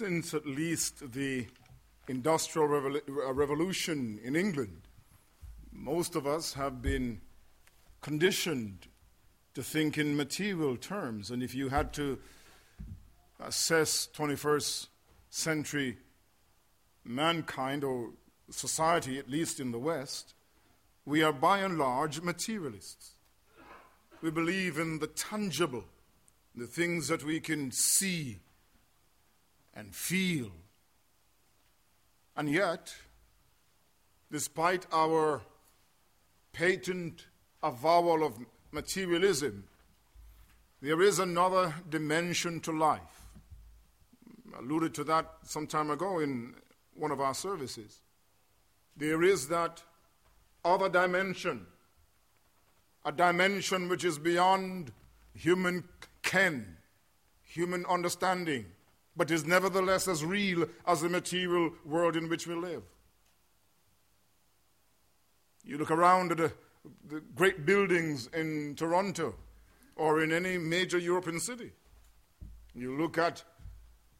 since at least the Industrial Revol- uh, Revolution in England, most of us have been conditioned to think in material terms. And if you had to assess 21st century mankind or society, at least in the West, we are by and large materialists. We believe in the tangible, the things that we can see and feel. And yet, despite our patent avowal of materialism, there is another dimension to life. I alluded to that some time ago in one of our services. There is that other dimension, a dimension which is beyond human ken, human understanding, but is nevertheless as real as the material world in which we live. You look around at the, the great buildings in Toronto or in any major European city. You look at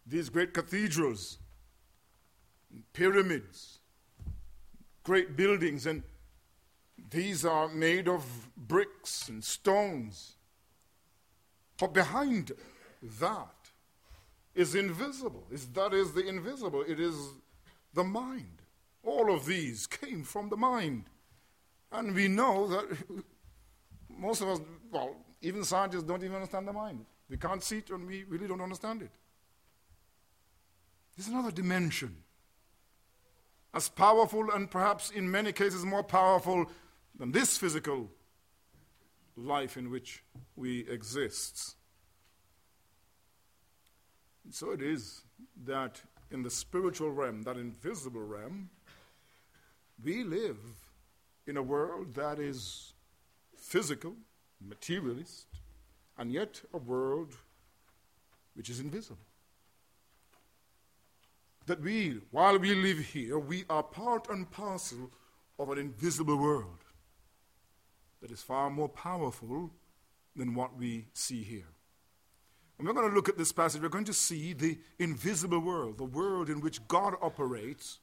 these great cathedrals, pyramids, great buildings, and these are made of bricks and stones. But behind that is invisible. Is that is the invisible. It is the mind. All of these came from the mind. And we know that most of us, well, even scientists don't even understand the mind. We can't see it and we really don't understand it. There's another dimension. As powerful and perhaps in many cases more powerful than this physical life in which we exist. So it is that in the spiritual realm, that invisible realm, we live in a world that is physical, materialist, and yet a world which is invisible. That we, while we live here, we are part and parcel of an invisible world that is far more powerful than what we see here. We're going to look at this passage. We're going to see the invisible world, the world in which God operates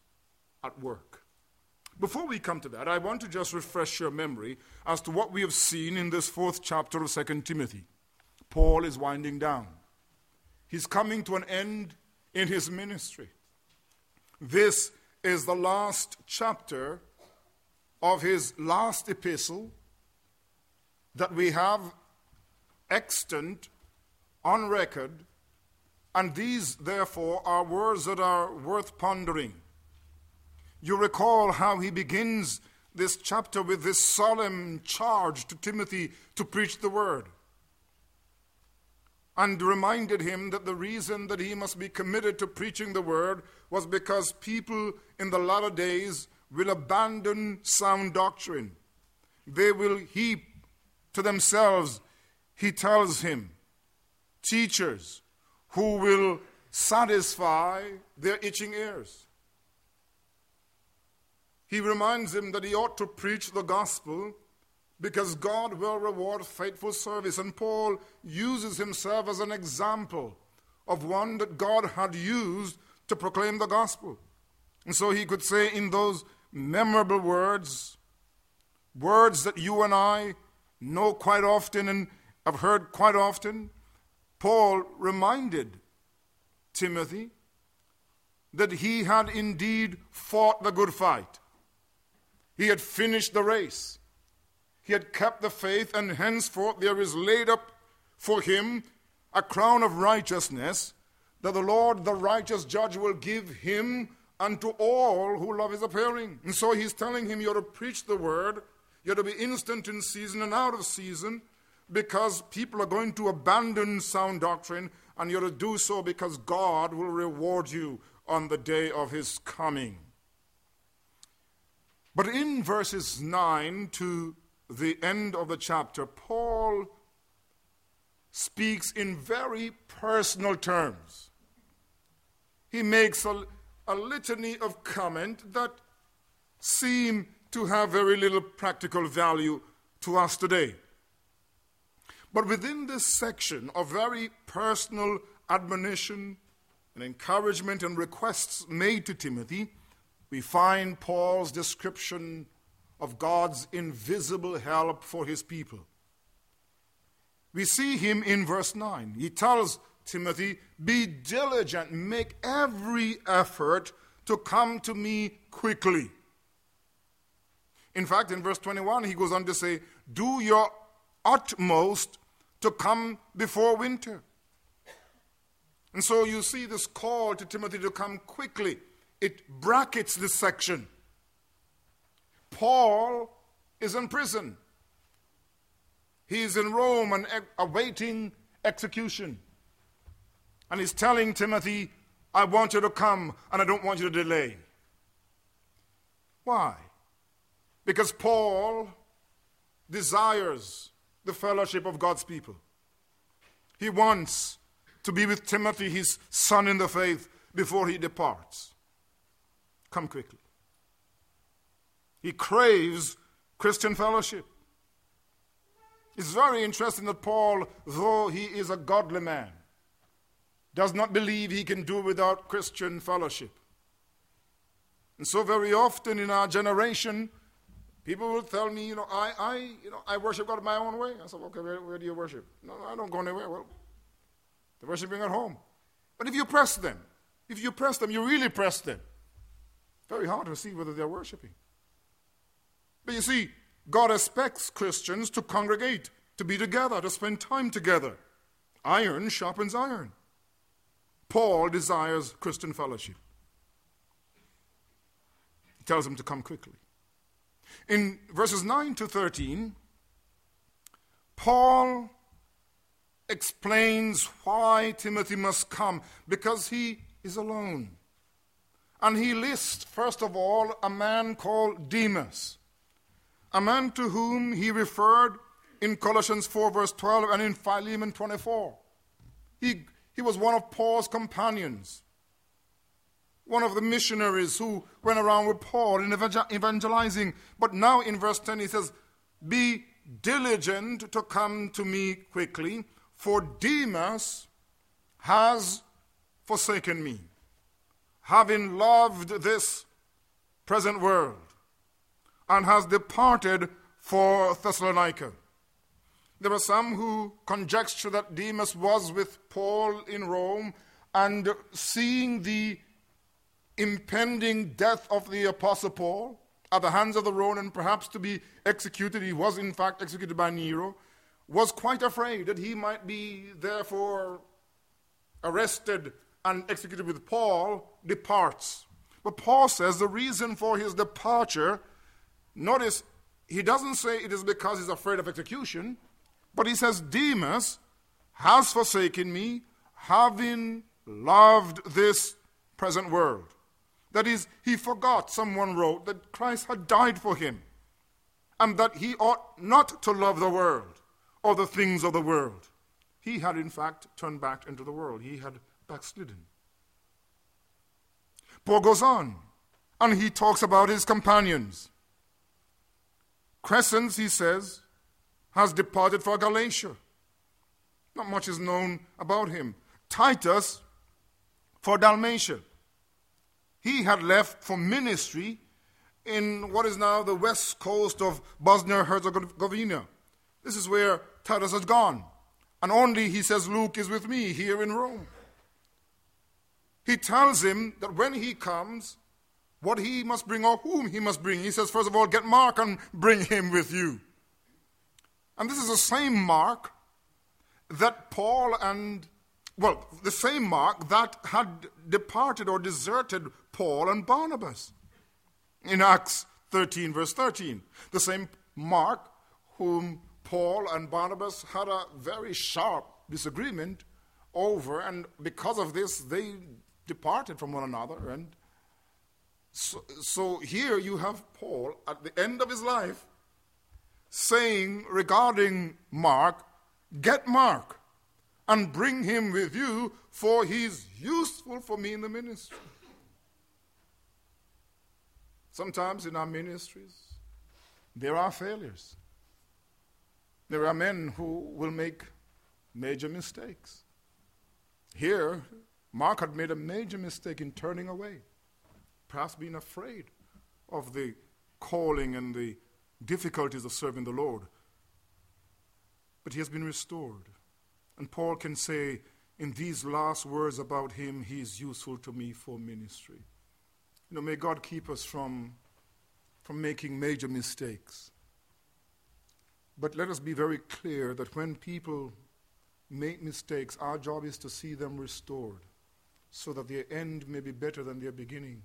at work. Before we come to that, I want to just refresh your memory as to what we have seen in this fourth chapter of 2 Timothy. Paul is winding down, he's coming to an end in his ministry. This is the last chapter of his last epistle that we have extant on record, and these, therefore, are words that are worth pondering. You recall how he begins this chapter with this solemn charge to Timothy to preach the word and reminded him that the reason that he must be committed to preaching the word was because people in the latter days will abandon sound doctrine. They will heap to themselves, he tells him, teachers who will satisfy their itching ears. He reminds him that he ought to preach the gospel because God will reward faithful service. And Paul uses himself as an example of one that God had used to proclaim the gospel. And so he could say in those memorable words, words that you and I know quite often and have heard quite often, Paul reminded Timothy that he had indeed fought the good fight. He had finished the race. He had kept the faith, and henceforth there is laid up for him a crown of righteousness that the Lord, the righteous judge, will give him unto all who love his appearing. And so he's telling him, You're to preach the word you're to be instant in season and out of season because people are going to abandon sound doctrine, and you're to do so because God will reward you on the day of his coming. But in verses 9 to the end of the chapter, Paul speaks in very personal terms. He makes a, a litany of comment that seem to have very little practical value to us today. But within this section of very personal admonition, and encouragement and requests made to Timothy, we find Paul's description of God's invisible help for his people. We see him in verse 9. He tells Timothy, Be diligent, make every effort to come to me quickly. In fact, in verse 21, he goes on to say, Do your utmost to come before winter. And so you see this call to Timothy to come quickly. It brackets this section. Paul is in prison. He's in Rome and awaiting execution. And he's telling Timothy, I want you to come and I don't want you to delay. Why? Because Paul desires the fellowship of God's people. He wants to be with Timothy, his son in the faith, before he departs. Come quickly. He craves Christian fellowship. It's very interesting that Paul, though he is a godly man, does not believe he can do without Christian fellowship. And so, very often in our generation, people will tell me, you know, I, I, you know, I worship God my own way. I said, okay, where, where do you worship? No, no, I don't go anywhere. Well, they're worshiping at home. But if you press them, if you press them, you really press them. Very hard to see whether they're worshiping. But you see, God expects Christians to congregate, to be together, to spend time together. Iron sharpens iron. Paul desires Christian fellowship. He tells them to come quickly. In verses 9 to 13, Paul explains why Timothy must come because he is alone. And he lists, first of all, a man called Demas a man to whom he referred in Colossians 4, verse 12, and in Philemon 24. He, he was one of Paul's companions, one of the missionaries who went around with Paul in evangelizing. But now in verse 10, he says, Be diligent to come to me quickly, for Demas has forsaken me, having loved this present world and has departed for Thessalonica. There are some who conjecture that Demas was with Paul in Rome and seeing the impending death of the Apostle Paul at the hands of the Roman, perhaps to be executed, he was in fact executed by Nero, was quite afraid that he might be therefore arrested and executed with Paul, departs. But Paul says the reason for his departure Notice, he doesn't say it is because he's afraid of execution, but he says, Demas has forsaken me, having loved this present world. That is, he forgot, someone wrote, that Christ had died for him, and that he ought not to love the world or the things of the world. He had, in fact, turned back into the world, he had backslidden. Paul goes on, and he talks about his companions. Crescens, he says, has departed for Galatia. Not much is known about him. Titus for Dalmatia. He had left for ministry in what is now the west coast of Bosnia Herzegovina. This is where Titus has gone. And only, he says, Luke is with me here in Rome. He tells him that when he comes, what he must bring or whom he must bring. He says, first of all, get Mark and bring him with you. And this is the same Mark that Paul and, well, the same Mark that had departed or deserted Paul and Barnabas in Acts 13, verse 13. The same Mark whom Paul and Barnabas had a very sharp disagreement over, and because of this, they departed from one another and so, so here you have Paul at the end of his life saying regarding Mark, Get Mark and bring him with you, for he's useful for me in the ministry. Sometimes in our ministries, there are failures. There are men who will make major mistakes. Here, Mark had made a major mistake in turning away, perhaps being afraid of the calling and the difficulties of serving the Lord. But he has been restored. And Paul can say in these last words about him, he is useful to me for ministry. You know, may God keep us from, from making major mistakes. But let us be very clear that when people make mistakes, our job is to see them restored so that their end may be better than their beginning.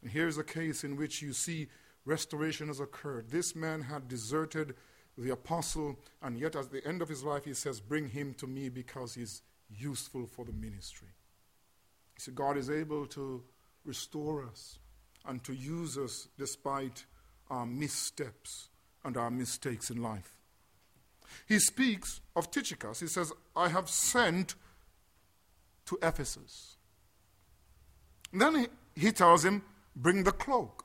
And here's a case in which you see restoration has occurred. This man had deserted the apostle, and yet at the end of his life, he says, Bring him to me because he's useful for the ministry. See, God is able to restore us and to use us despite our missteps and our mistakes in life. He speaks of Tychicus. He says, I have sent to Ephesus. And then he, he tells him, Bring the cloak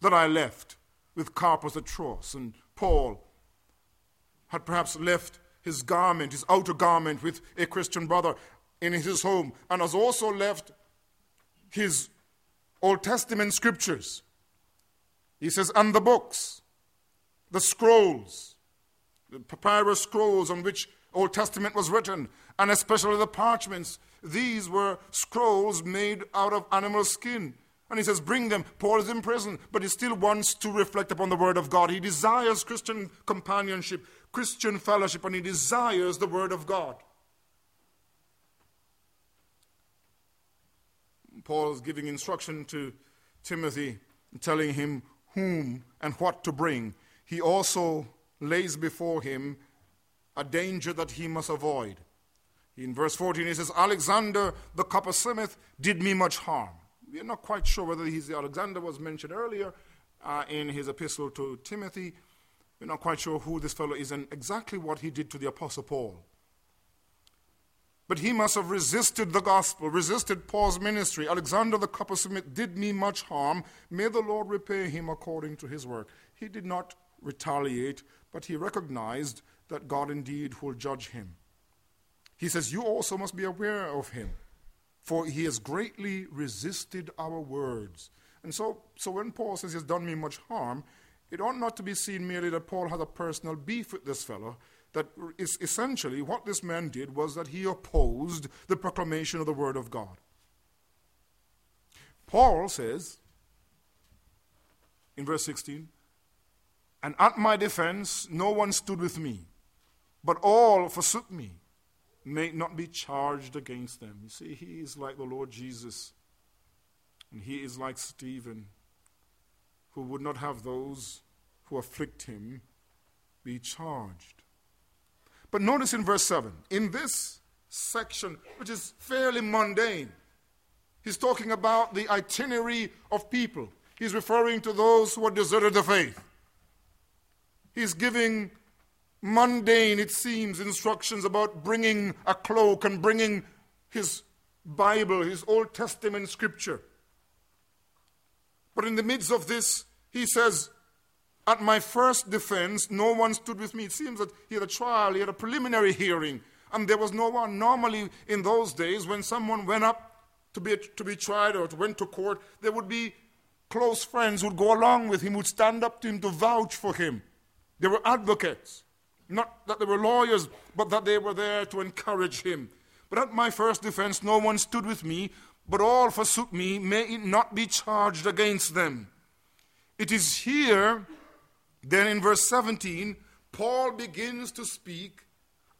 that I left with Carpus at Troas. And Paul had perhaps left his garment, his outer garment, with a Christian brother in his home, and has also left his Old Testament scriptures. He says, and the books, the scrolls, the papyrus scrolls on which Old Testament was written, and especially the parchments. These were scrolls made out of animal skin. And he says, Bring them. Paul is in prison, but he still wants to reflect upon the Word of God. He desires Christian companionship, Christian fellowship, and he desires the Word of God. Paul is giving instruction to Timothy, telling him whom and what to bring. He also lays before him a danger that he must avoid. In verse 14, he says, Alexander the coppersmith did me much harm. We're not quite sure whether he's the Alexander was mentioned earlier uh, in his epistle to Timothy. We're not quite sure who this fellow is and exactly what he did to the Apostle Paul. But he must have resisted the gospel, resisted Paul's ministry. Alexander the coppersmith did me much harm. May the Lord repay him according to his work. He did not retaliate, but he recognized that God indeed will judge him. He says, You also must be aware of him for he has greatly resisted our words. And so, so when Paul says he has done me much harm, it ought not to be seen merely that Paul had a personal beef with this fellow. That is essentially what this man did was that he opposed the proclamation of the word of God. Paul says in verse 16, And at my defense no one stood with me, but all forsook me may not be charged against them. You see, he is like the Lord Jesus, and he is like Stephen, who would not have those who afflict him be charged. But notice in verse 7, in this section, which is fairly mundane, he's talking about the itinerary of people. He's referring to those who have deserted the faith. He's giving mundane, it seems, instructions about bringing a cloak and bringing his Bible, his Old Testament scripture. But in the midst of this, he says, At my first defense, no one stood with me. It seems that he had a trial, he had a preliminary hearing, and there was no one. Normally, in those days, when someone went up to be, to be tried or went to court, there would be close friends who would go along with him, would stand up to him to vouch for him. There were advocates. Not that they were lawyers, but that they were there to encourage him. But at my first defense, no one stood with me, but all forsook me. May it not be charged against them. It is here, then in verse 17, Paul begins to speak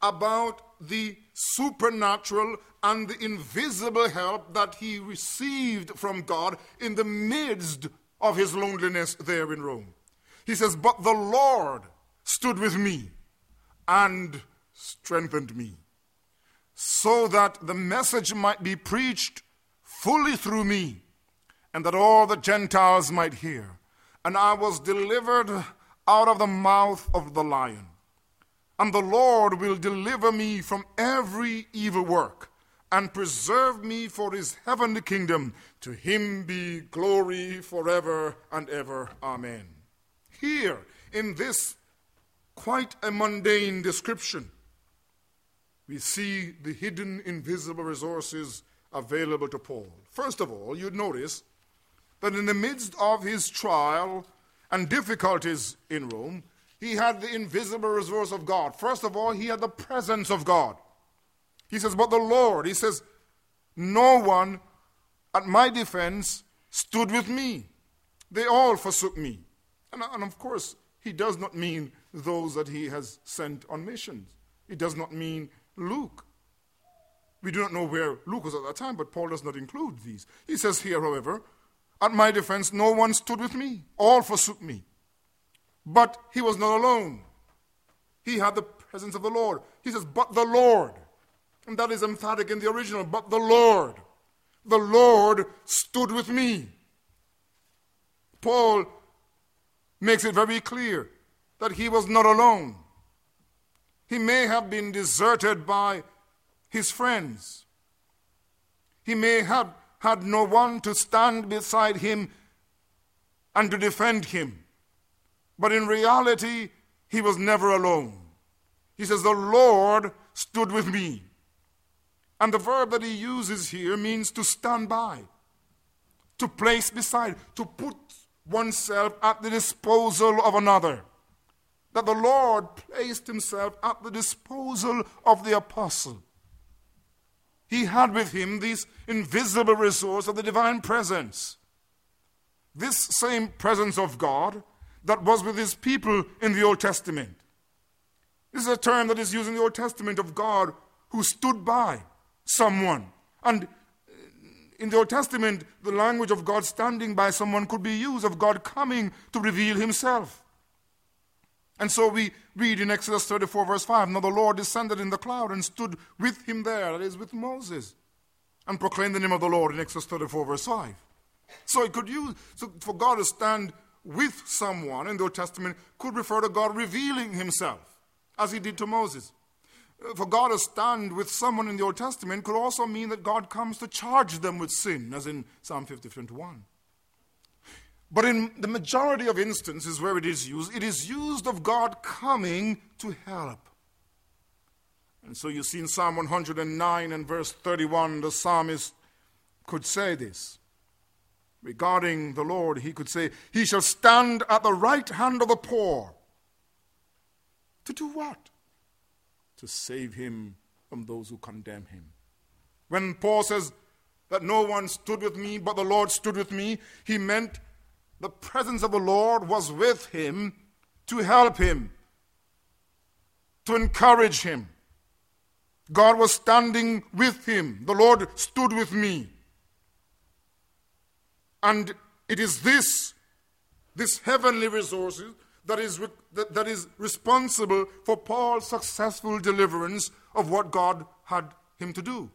about the supernatural and the invisible help that he received from God in the midst of his loneliness there in Rome. He says, But the Lord stood with me and strengthened me, so that the message might be preached fully through me, and that all the Gentiles might hear. And I was delivered out of the mouth of the lion. And the Lord will deliver me from every evil work and preserve me for his heavenly kingdom. To him be glory forever and ever. Amen. Here, in this quite a mundane description. We see the hidden, invisible resources available to Paul. First of all, you'd notice that in the midst of his trial and difficulties in Rome, he had the invisible resource of God. First of all, he had the presence of God. He says, But the Lord, he says, no one at my defense stood with me. They all forsook me. And, and of course, he does not mean those that he has sent on missions. It does not mean Luke. We do not know where Luke was at that time, but Paul does not include these. He says here, however, at my defense, no one stood with me. All forsook me. But he was not alone. He had the presence of the Lord. He says, but the Lord. And that is emphatic in the original, but the Lord. The Lord stood with me. Paul makes it very clear that he was not alone. He may have been deserted by his friends. He may have had no one to stand beside him and to defend him. But in reality, he was never alone. He says, The Lord stood with me. And the verb that he uses here means to stand by, to place beside, to put oneself at the disposal of another. That the Lord placed himself at the disposal of the apostle. He had with him this invisible resource of the divine presence. This same presence of God that was with his people in the Old Testament. This is a term that is used in the Old Testament of God who stood by someone. And in the Old Testament, the language of God standing by someone could be used of God coming to reveal himself. And so we read in Exodus 34, verse 5 Now the Lord descended in the cloud and stood with him there, that is, with Moses, and proclaimed the name of the Lord in Exodus 34, verse 5. So it could use, so for God to stand with someone in the Old Testament could refer to God revealing himself, as he did to Moses for God to stand with someone in the Old Testament could also mean that God comes to charge them with sin, as in Psalm 50, 21. But in the majority of instances where it is used, it is used of God coming to help. And so you see in Psalm 109 and verse 31, the psalmist could say this. Regarding the Lord, he could say, He shall stand at the right hand of the poor. To do what? to save him from those who condemn him. When Paul says that no one stood with me, but the Lord stood with me, he meant the presence of the Lord was with him to help him, to encourage him. God was standing with him. The Lord stood with me. And it is this, this heavenly resources that is, that, that is responsible for Paul's successful deliverance of what God had him to do.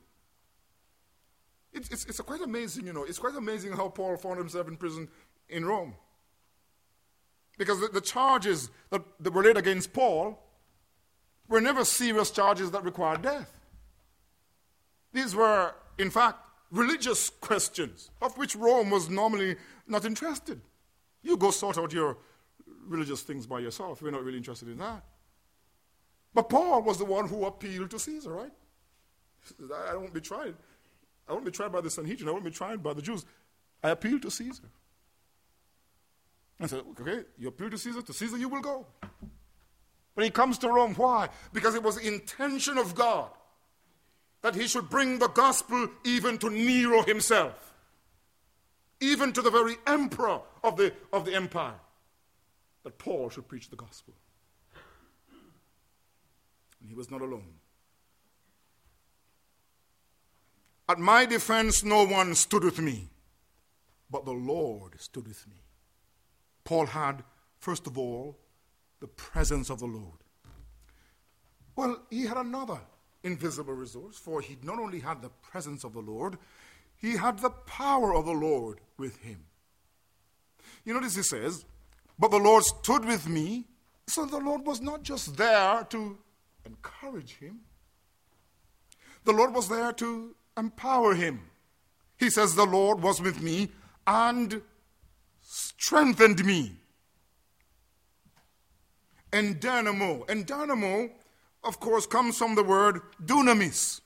It's, it's, it's quite amazing, you know, it's quite amazing how Paul found himself in prison in Rome. Because the, the charges that, that were laid against Paul were never serious charges that required death. These were, in fact, religious questions of which Rome was normally not interested. You go sort out your religious things by yourself. We're not really interested in that. But Paul was the one who appealed to Caesar, right? I won't be tried. I won't be tried by the Sanhedrin. I won't be tried by the Jews. I appeal to Caesar. I said, okay, you appeal to Caesar, to Caesar you will go. When he comes to Rome, why? Because it was the intention of God that he should bring the gospel even to Nero himself, even to the very emperor of the, of the empire that Paul should preach the gospel. And he was not alone. At my defense, no one stood with me, but the Lord stood with me. Paul had, first of all, the presence of the Lord. Well, he had another invisible resource, for he not only had the presence of the Lord, he had the power of the Lord with him. You notice he says, but the Lord stood with me. So the Lord was not just there to encourage him, the Lord was there to empower him. He says, The Lord was with me and strengthened me. And dynamo, and dynamo, of course, comes from the word dunamis,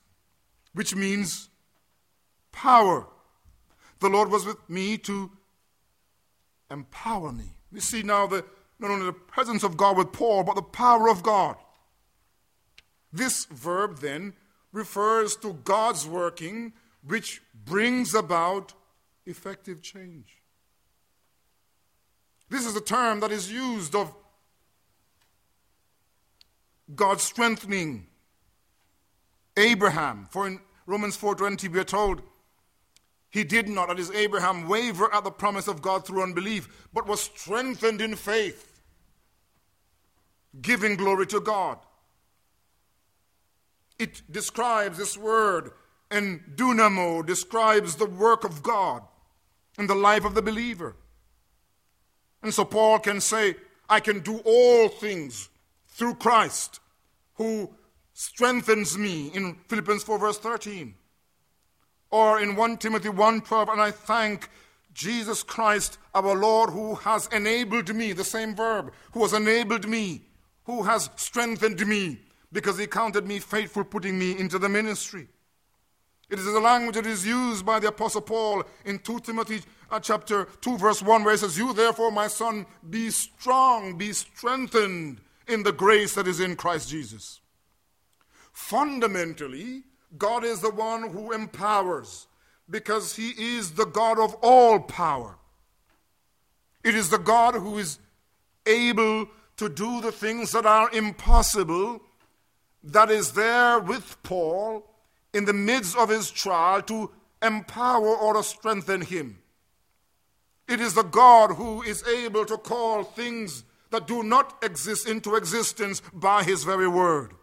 which means power. The Lord was with me to empower me. We see now the, not only the presence of God with Paul, but the power of God. This verb then refers to God's working, which brings about effective change. This is a term that is used of God strengthening Abraham. For in Romans 4:20 we are told he did not, that is Abraham, waver at the promise of God through unbelief, but was strengthened in faith, giving glory to God. It describes this word, and dunamo describes the work of God in the life of the believer. And so Paul can say, I can do all things through Christ who strengthens me in Philippians 4, verse 13. Or in 1 Timothy 1 12, and I thank Jesus Christ, our Lord, who has enabled me, the same verb, who has enabled me, who has strengthened me, because he counted me faithful, putting me into the ministry. It is the language that is used by the Apostle Paul in 2 Timothy uh, chapter 2, verse 1, where he says, You therefore, my son, be strong, be strengthened in the grace that is in Christ Jesus. Fundamentally, God is the one who empowers because he is the God of all power. It is the God who is able to do the things that are impossible that is there with Paul in the midst of his trial to empower or to strengthen him. It is the God who is able to call things that do not exist into existence by his very word.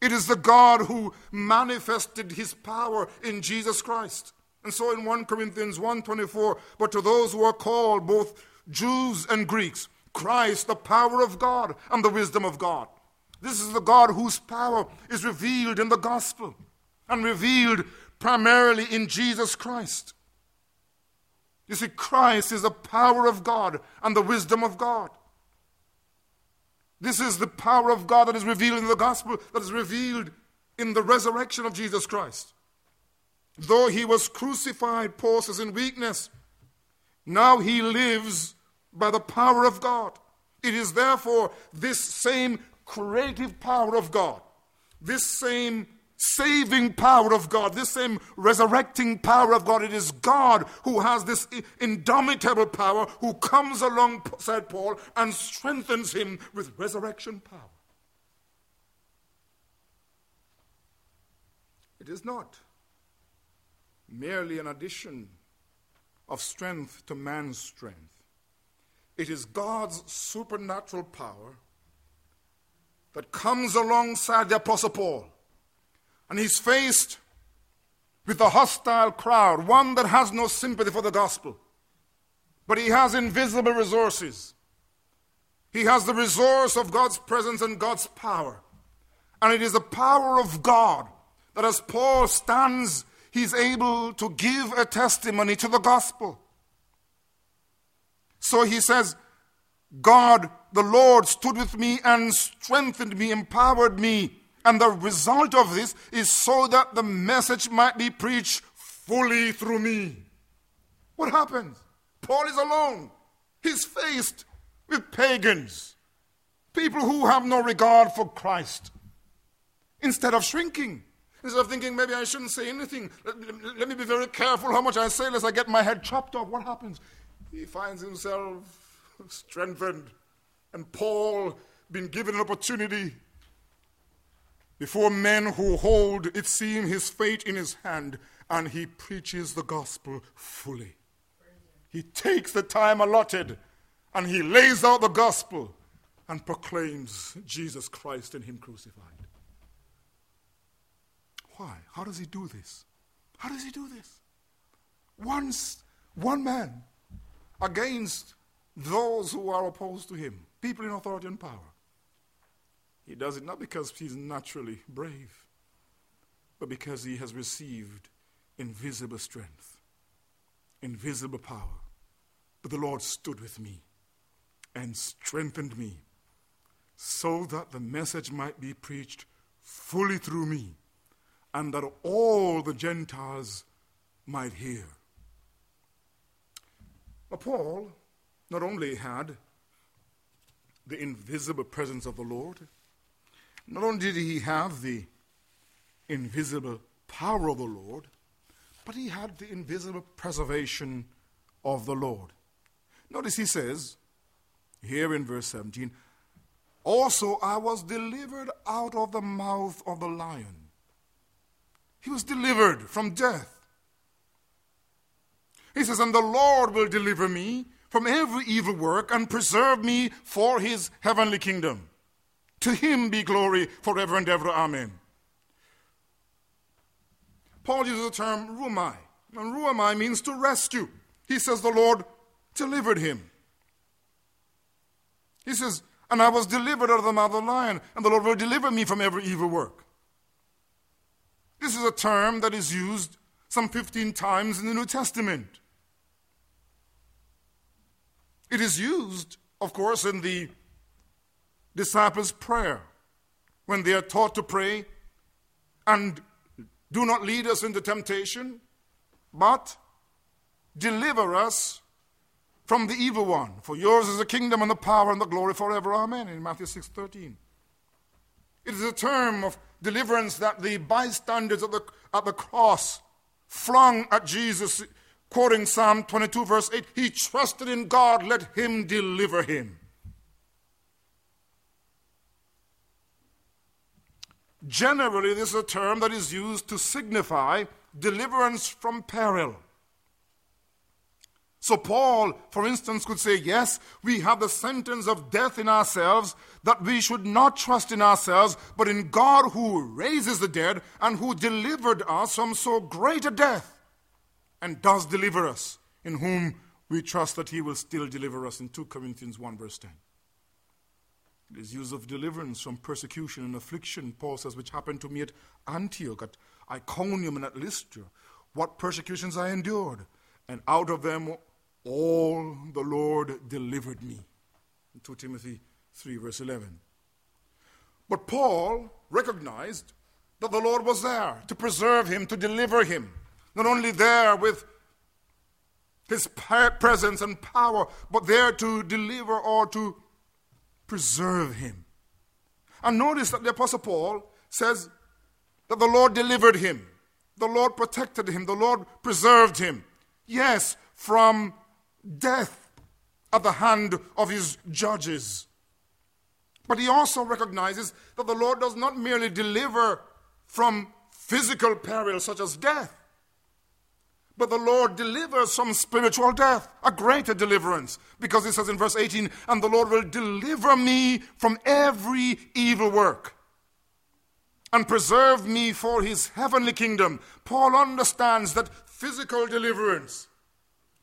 It is the God who manifested his power in Jesus Christ. And so in 1 Corinthians 1:24, but to those who are called both Jews and Greeks, Christ, the power of God and the wisdom of God. This is the God whose power is revealed in the gospel and revealed primarily in Jesus Christ. You see, Christ is the power of God and the wisdom of God. This is the power of God that is revealed in the gospel, that is revealed in the resurrection of Jesus Christ. Though he was crucified, Paul says, in weakness, now he lives by the power of God. It is therefore this same creative power of God, this same saving power of God, this same resurrecting power of God. It is God who has this indomitable power, who comes along, said Paul, and strengthens him with resurrection power. It is not merely an addition of strength to man's strength. It is God's supernatural power that comes alongside the Apostle Paul and he's faced with a hostile crowd, one that has no sympathy for the gospel. But he has invisible resources. He has the resource of God's presence and God's power. And it is the power of God that as Paul stands, he's able to give a testimony to the gospel. So he says, God, the Lord, stood with me and strengthened me, empowered me and the result of this is so that the message might be preached fully through me. What happens? Paul is alone. He's faced with pagans, people who have no regard for Christ. Instead of shrinking, instead of thinking maybe I shouldn't say anything, let, let me be very careful how much I say lest I get my head chopped off, what happens? He finds himself strengthened. And Paul, being given an opportunity before men who hold, it seems, his fate in his hand, and he preaches the gospel fully. He takes the time allotted and he lays out the gospel and proclaims Jesus Christ and him crucified. Why? How does he do this? How does he do this? Once, one man against those who are opposed to him, people in authority and power. He does it not because he's naturally brave, but because he has received invisible strength, invisible power. But the Lord stood with me and strengthened me so that the message might be preached fully through me and that all the Gentiles might hear. Now, Paul not only had the invisible presence of the Lord, not only did he have the invisible power of the Lord, but he had the invisible preservation of the Lord. Notice he says here in verse 17, Also I was delivered out of the mouth of the lion. He was delivered from death. He says, And the Lord will deliver me from every evil work and preserve me for his heavenly kingdom. To him be glory forever and ever. Amen. Paul uses the term ruamai. And ruamai means to rescue. He says the Lord delivered him. He says, And I was delivered out of the mouth of the lion, and the Lord will deliver me from every evil work. This is a term that is used some 15 times in the New Testament. It is used, of course, in the disciples' prayer when they are taught to pray and do not lead us into temptation, but deliver us from the evil one. For yours is the kingdom and the power and the glory forever. Amen. In Matthew 6 13. It is a term of deliverance that the bystanders at the, at the cross flung at Jesus quoting Psalm 22, verse 8, he trusted in God, let him deliver him. Generally, this is a term that is used to signify deliverance from peril. So, Paul, for instance, could say, Yes, we have the sentence of death in ourselves, that we should not trust in ourselves, but in God who raises the dead and who delivered us from so great a death and does deliver us, in whom we trust that he will still deliver us in 2 Corinthians 1, verse 10. It is use of deliverance from persecution and affliction, Paul says, which happened to me at Antioch, at Iconium, and at Lystra. What persecutions I endured, and out of them all the Lord delivered me. 2 Timothy 3, verse 11. But Paul recognized that the Lord was there to preserve him, to deliver him not only there with his presence and power, but there to deliver or to preserve him. And notice that the Apostle Paul says that the Lord delivered him, the Lord protected him, the Lord preserved him. Yes, from death at the hand of his judges. But he also recognizes that the Lord does not merely deliver from physical peril such as death, but the Lord delivers from spiritual death, a greater deliverance. Because it says in verse 18, and the Lord will deliver me from every evil work and preserve me for his heavenly kingdom. Paul understands that physical deliverance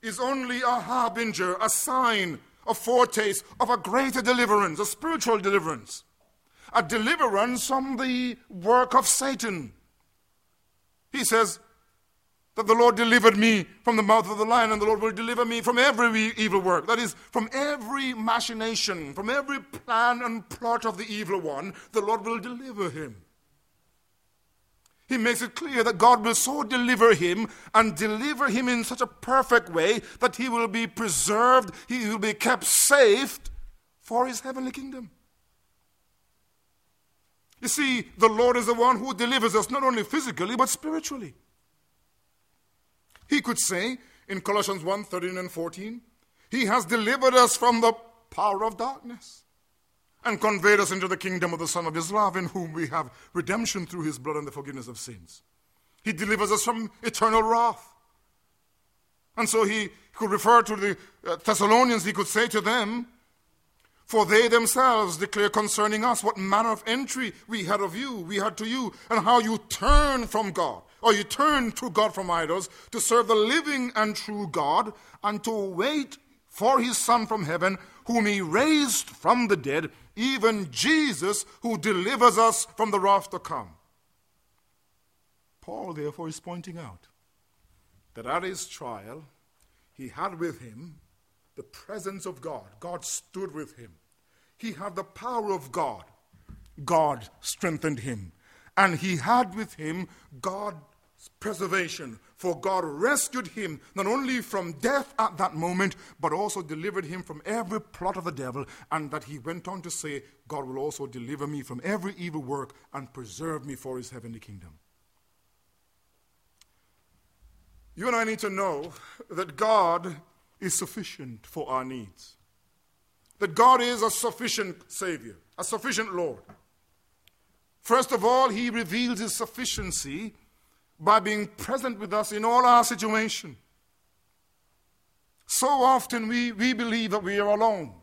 is only a harbinger, a sign, a foretaste of a greater deliverance, a spiritual deliverance, a deliverance from the work of Satan. He says, that the Lord delivered me from the mouth of the lion, and the Lord will deliver me from every evil work. That is, from every machination, from every plan and plot of the evil one, the Lord will deliver him. He makes it clear that God will so deliver him and deliver him in such a perfect way that he will be preserved, he will be kept safe for his heavenly kingdom. You see, the Lord is the one who delivers us not only physically but spiritually. He could say in Colossians 1 13 and 14, He has delivered us from the power of darkness and conveyed us into the kingdom of the Son of His love, in whom we have redemption through His blood and the forgiveness of sins. He delivers us from eternal wrath. And so he could refer to the uh, Thessalonians, he could say to them, For they themselves declare concerning us what manner of entry we had of you, we had to you, and how you turned from God or you turn to God from idols to serve the living and true God and to wait for his Son from heaven, whom he raised from the dead, even Jesus, who delivers us from the wrath to come. Paul, therefore, is pointing out that at his trial, he had with him the presence of God. God stood with him. He had the power of God. God strengthened him. And he had with him God preservation. For God rescued him not only from death at that moment, but also delivered him from every plot of the devil. And that he went on to say, God will also deliver me from every evil work and preserve me for his heavenly kingdom. You and I need to know that God is sufficient for our needs. That God is a sufficient Savior, a sufficient Lord. First of all, He reveals His sufficiency by being present with us in all our situation. So often we, we believe that we are alone.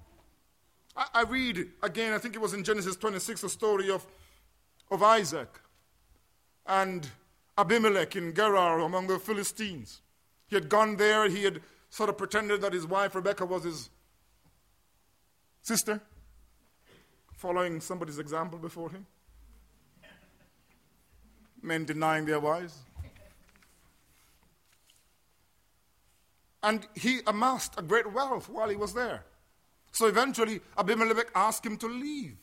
I, I read again, I think it was in Genesis 26, the story of, of Isaac and Abimelech in Gerar among the Philistines. He had gone there, he had sort of pretended that his wife Rebecca was his sister, following somebody's example before him. Men denying their wives. And he amassed a great wealth while he was there. So eventually, Abimelech asked him to leave.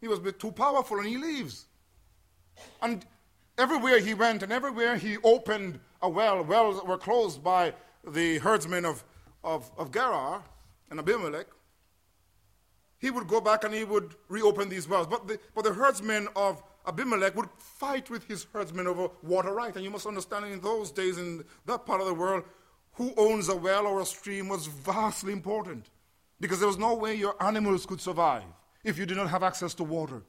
He was too powerful and he leaves. And everywhere he went and everywhere he opened a well, wells were closed by the herdsmen of, of, of Gerar and Abimelech. He would go back and he would reopen these wells. But the, but the herdsmen of Abimelech would fight with his herdsmen over water right. And you must understand in those days, in that part of the world, who owns a well or a stream was vastly important because there was no way your animals could survive if you did not have access to water.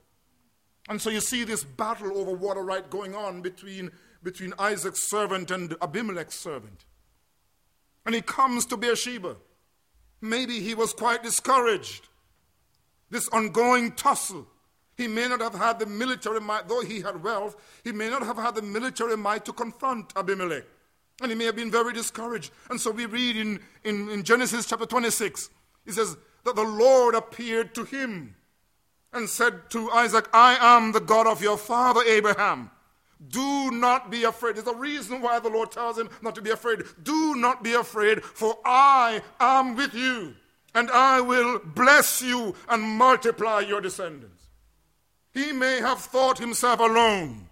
And so you see this battle over water right going on between, between Isaac's servant and Abimelech's servant. And he comes to Beersheba. Maybe he was quite discouraged. This ongoing tussle. He may not have had the military might, though he had wealth, he may not have had the military might to confront Abimelech. And he may have been very discouraged. And so we read in, in, in Genesis chapter 26, he says that the Lord appeared to him and said to Isaac, I am the God of your father Abraham. Do not be afraid. There's a reason why the Lord tells him not to be afraid. Do not be afraid, for I am with you, and I will bless you and multiply your descendants. He may have thought himself alone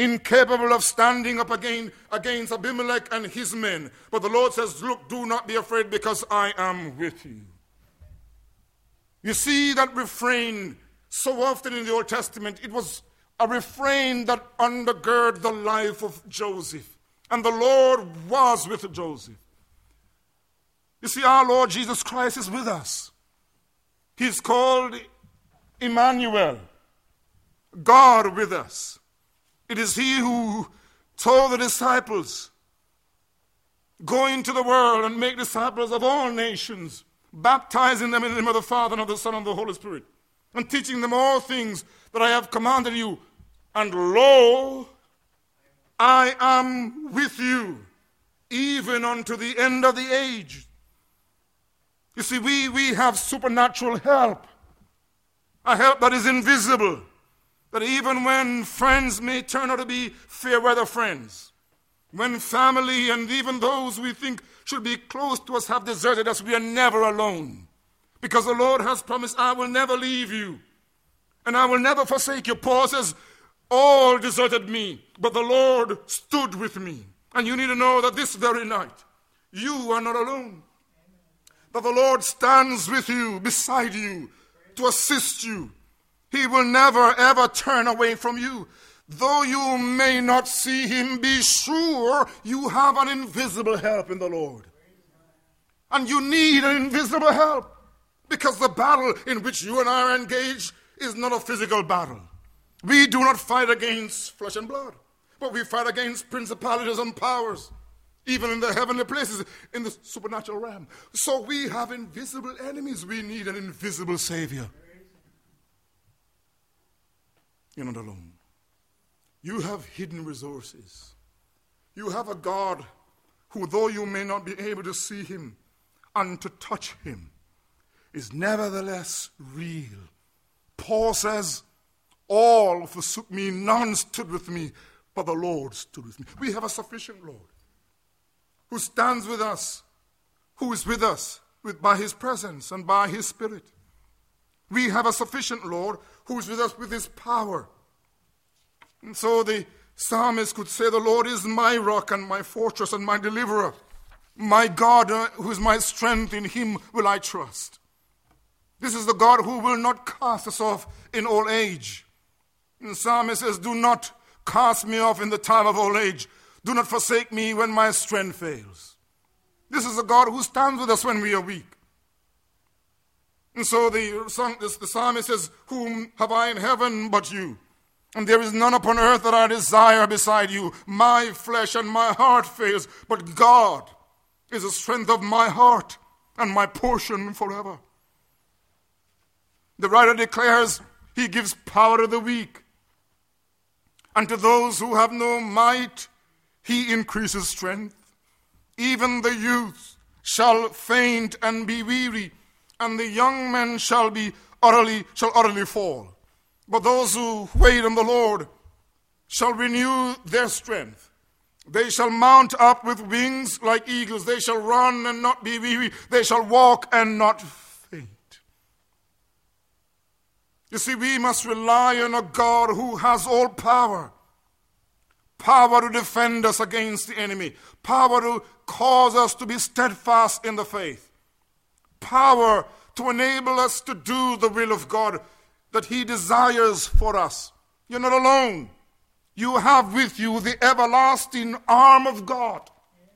incapable of standing up again against Abimelech and his men. But the Lord says, Look, do not be afraid because I am with you. You see that refrain so often in the Old Testament. It was a refrain that undergirded the life of Joseph. And the Lord was with Joseph. You see, our Lord Jesus Christ is with us. He's called Emmanuel, God with us. It is he who told the disciples, Go into the world and make disciples of all nations, baptizing them in the name of the Father and of the Son and of the Holy Spirit, and teaching them all things that I have commanded you. And lo, I am with you, even unto the end of the age. You see, we, we have supernatural help, a help that is invisible. That even when friends may turn out to be fair weather friends, when family and even those we think should be close to us have deserted us, we are never alone. Because the Lord has promised, I will never leave you and I will never forsake you. Paul says, All deserted me, but the Lord stood with me. And you need to know that this very night, you are not alone. That the Lord stands with you, beside you, to assist you, he will never ever turn away from you. Though you may not see him, be sure you have an invisible help in the Lord. And you need an invisible help because the battle in which you and I are engaged is not a physical battle. We do not fight against flesh and blood, but we fight against principalities and powers, even in the heavenly places, in the supernatural realm. So we have invisible enemies. We need an invisible Savior. You're not alone. You have hidden resources. You have a God who, though you may not be able to see him and to touch him, is nevertheless real. Paul says, All forsook me, none stood with me, but the Lord stood with me. We have a sufficient Lord who stands with us, who is with us with, by his presence and by his spirit. We have a sufficient Lord who is with us with his power. And so the psalmist could say, The Lord is my rock and my fortress and my deliverer. My God, uh, who is my strength, in him will I trust. This is the God who will not cast us off in old age. And the psalmist says, Do not cast me off in the time of old age. Do not forsake me when my strength fails. This is a God who stands with us when we are weak. And so the, the psalmist says, Whom have I in heaven but you? And there is none upon earth that I desire beside you. My flesh and my heart fails, but God is the strength of my heart and my portion forever. The writer declares he gives power to the weak, and to those who have no might, he increases strength. Even the youth shall faint and be weary, and the young men shall be utterly shall utterly fall. But those who wait on the Lord shall renew their strength. They shall mount up with wings like eagles. They shall run and not be weary. They shall walk and not faint. You see, we must rely on a God who has all power power to defend us against the enemy, power to cause us to be steadfast in the faith, power to enable us to do the will of God that He desires for us. You're not alone. You have with you the everlasting arm of God.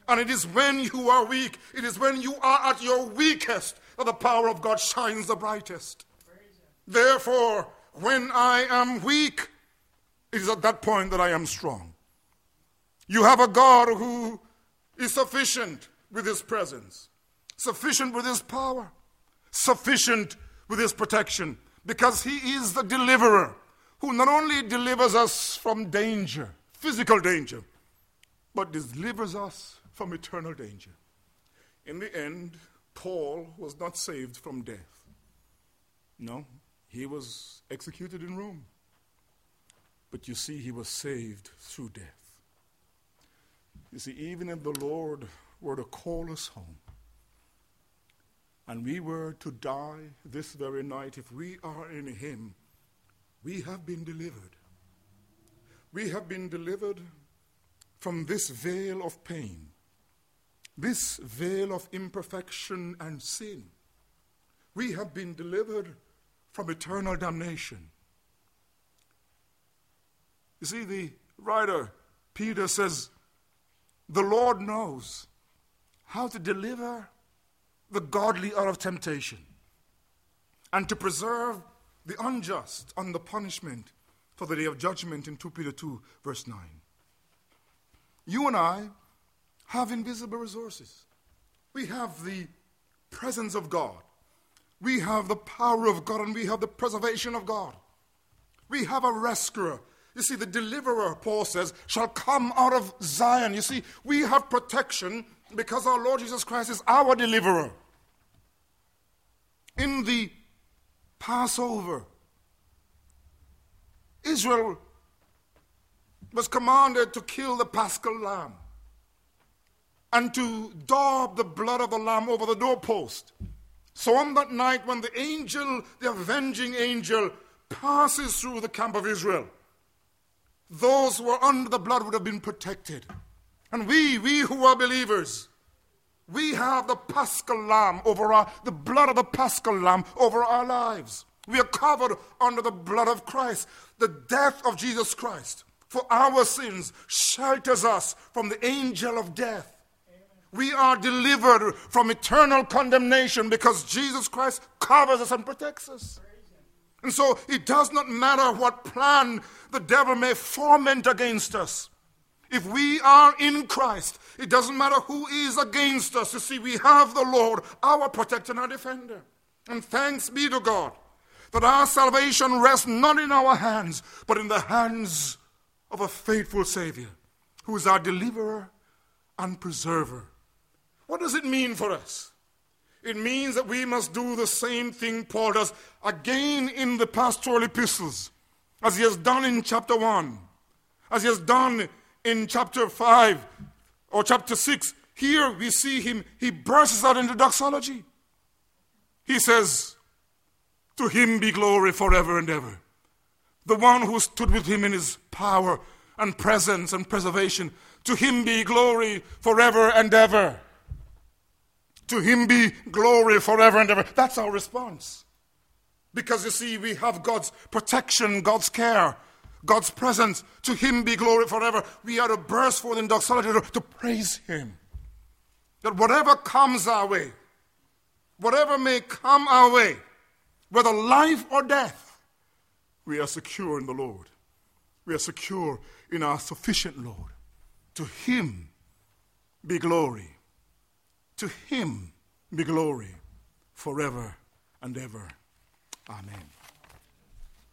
And it is when you are weak, it is when you are at your weakest that the power of God shines the brightest. Therefore, when I am weak, it is at that point that I am strong. You have a God who is sufficient with his presence, sufficient with his power, sufficient with his protection, because he is the deliverer who not only delivers us from danger, physical danger, but delivers us from eternal danger. In the end, Paul was not saved from death. No, he was executed in Rome. But you see, he was saved through death. You see, even if the Lord were to call us home, and we were to die this very night, if we are in Him, we have been delivered. We have been delivered from this veil of pain, this veil of imperfection and sin. We have been delivered from eternal damnation. You see, the writer Peter says, the Lord knows how to deliver the godly out of temptation and to preserve the unjust under punishment for the day of judgment in 2 Peter 2, verse 9. You and I have invisible resources. We have the presence of God. We have the power of God and we have the preservation of God. We have a rescuer you see, the deliverer, Paul says, shall come out of Zion. You see, we have protection because our Lord Jesus Christ is our deliverer. In the Passover, Israel was commanded to kill the paschal lamb and to daub the blood of the lamb over the doorpost. So on that night, when the angel, the avenging angel, passes through the camp of Israel, those who are under the blood would have been protected. And we, we who are believers, we have the paschal lamb over our, the blood of the paschal lamb over our lives. We are covered under the blood of Christ. The death of Jesus Christ for our sins shelters us from the angel of death. We are delivered from eternal condemnation because Jesus Christ covers us and protects us. And so it does not matter what plan the devil may foment against us. If we are in Christ, it doesn't matter who is against us. You see, we have the Lord, our protector and our defender. And thanks be to God that our salvation rests not in our hands, but in the hands of a faithful Savior who is our deliverer and preserver. What does it mean for us? It means that we must do the same thing Paul does again in the pastoral epistles, as he has done in chapter 1, as he has done in chapter 5 or chapter 6. Here we see him, he bursts out into doxology. He says, To him be glory forever and ever. The one who stood with him in his power, and presence and preservation. To him be glory forever and ever. To him be glory forever and ever. That's our response. Because you see, we have God's protection, God's care, God's presence. To him be glory forever. We are to burst forth in doxology to praise him. That whatever comes our way, whatever may come our way, whether life or death, we are secure in the Lord. We are secure in our sufficient Lord. To him be glory. To him be glory forever and ever. Amen.